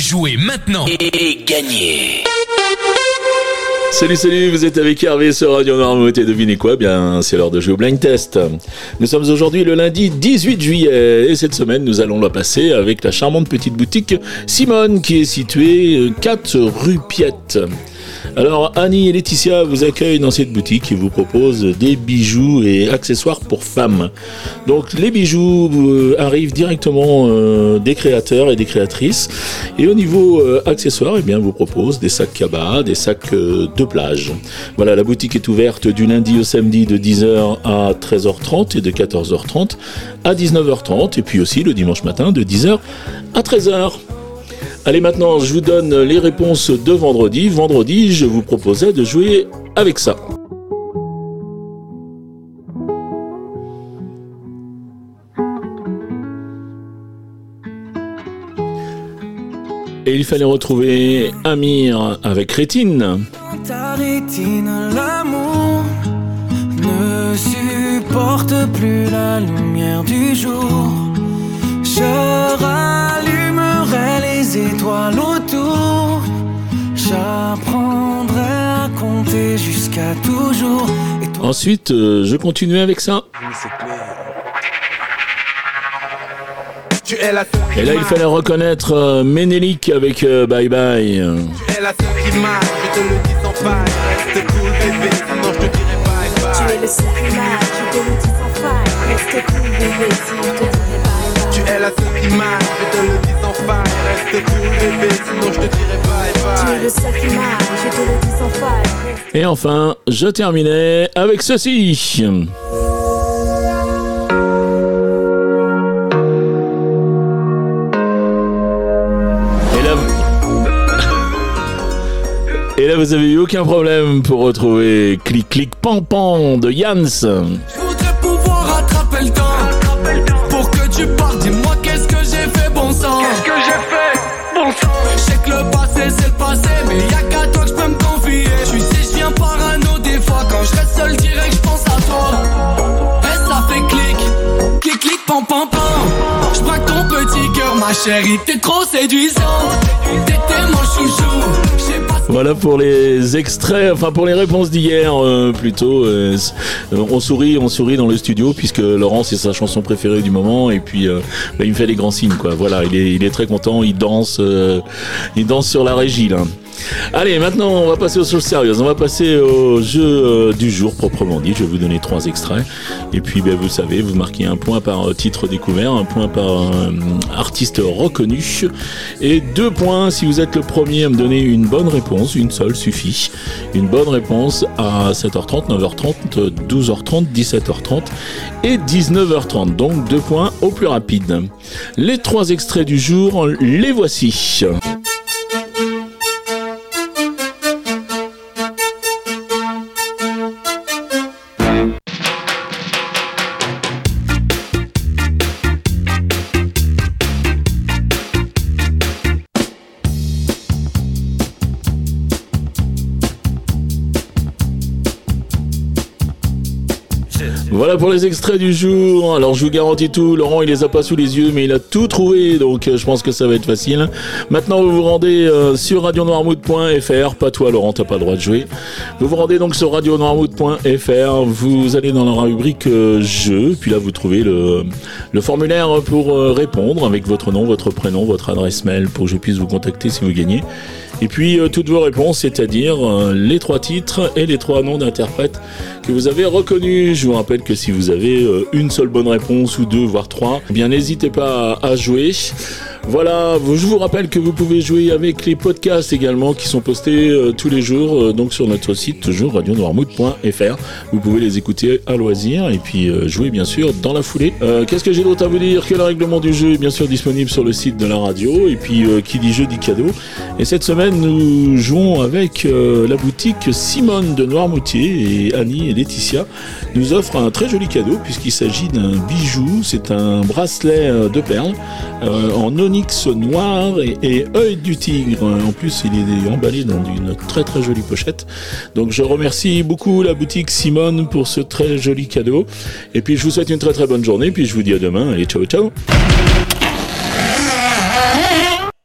Jouez maintenant et gagnez Salut, salut, vous êtes avec Hervé sur Radio Noirmouth et devinez quoi Bien, c'est l'heure de jouer au blind test. Nous sommes aujourd'hui le lundi 18 juillet et cette semaine, nous allons la passer avec la charmante petite boutique Simone qui est située 4 rue Piette. Alors Annie et Laetitia vous accueillent dans cette boutique et vous proposent des bijoux et accessoires pour femmes. Donc les bijoux euh, arrivent directement euh, des créateurs et des créatrices. Et au niveau euh, accessoires, eh bien, vous propose des sacs cabas, des sacs de plage. Voilà, la boutique est ouverte du lundi au samedi de 10h à 13h30 et de 14h30 à 19h30 et puis aussi le dimanche matin de 10h à 13h. Allez maintenant, je vous donne les réponses de vendredi. Vendredi, je vous proposais de jouer avec ça. Et il fallait retrouver Amir avec Rétine. Ta rétine, l'amour ne supporte plus la lumière du jour. Étoiles autour. J'apprendrai à compter jusqu'à toujours. Et toi, Ensuite, euh, je continuais avec ça. Tu Et là, il fallait reconnaître euh, Ménélique avec euh, Bye Bye. tu es la seule qui marche, je te le dis sans faille. Reste cool bébé, sinon je te dirai bye Tu bye. es le seul qui marche, je te le dis sans faille. Reste cool bébé, sinon je te Et enfin, je terminais avec ceci. Et là, vous avez eu aucun problème pour retrouver Clic Clic Pan Pan de Jans. Voilà pour les extraits, enfin pour les réponses d'hier euh, plutôt. euh, euh, on sourit, on sourit dans le studio puisque Laurent c'est sa chanson préférée du moment et puis bah, il me fait des grands signes quoi. Voilà, il est, il est très content, il danse, il danse sur la régie là. Allez, maintenant on va passer aux choses sérieuses. On va passer au jeu euh, du jour proprement dit. Je vais vous donner trois extraits et puis ben, vous savez, vous marquez un point par euh, titre découvert, un point par euh, artiste reconnu et deux points si vous êtes le premier à me donner une bonne réponse, une seule suffit. Une bonne réponse à 7h30, 9h30, 12h30, 17h30 et 19h30. Donc deux points au plus rapide. Les trois extraits du jour, les voici. Voilà pour les extraits du jour. Alors je vous garantis tout, Laurent il les a pas sous les yeux mais il a tout trouvé donc euh, je pense que ça va être facile. Maintenant vous vous rendez euh, sur radionoirmouth.fr, pas toi Laurent, t'as pas le droit de jouer. Vous vous rendez donc sur radionoirmouth.fr, vous allez dans la rubrique euh, jeu, puis là vous trouvez le, le formulaire pour euh, répondre avec votre nom, votre prénom, votre adresse mail pour que je puisse vous contacter si vous gagnez. Et puis euh, toutes vos réponses, c'est-à-dire euh, les trois titres et les trois noms d'interprètes que vous avez reconnus. Je vous rappelle que si vous avez euh, une seule bonne réponse ou deux, voire trois, eh bien n'hésitez pas à, à jouer. Voilà, je vous rappelle que vous pouvez jouer avec les podcasts également qui sont postés euh, tous les jours euh, donc sur notre site toujours radionoirmouth.fr. Vous pouvez les écouter à loisir et puis euh, jouer bien sûr dans la foulée. Qu'est-ce que j'ai d'autre à vous dire Que le règlement du jeu est bien sûr disponible sur le site de la radio et puis qui dit jeu dit cadeau. Et cette semaine nous jouons avec la boutique Simone de Noirmoutier et Annie et Laetitia nous offrent un très joli cadeau puisqu'il s'agit d'un bijou. C'est un bracelet de perles en noir et, et œil du tigre. En plus, il est emballé dans une très très jolie pochette. Donc je remercie beaucoup la boutique Simone pour ce très joli cadeau. Et puis je vous souhaite une très très bonne journée. Puis je vous dis à demain. Allez, ciao ciao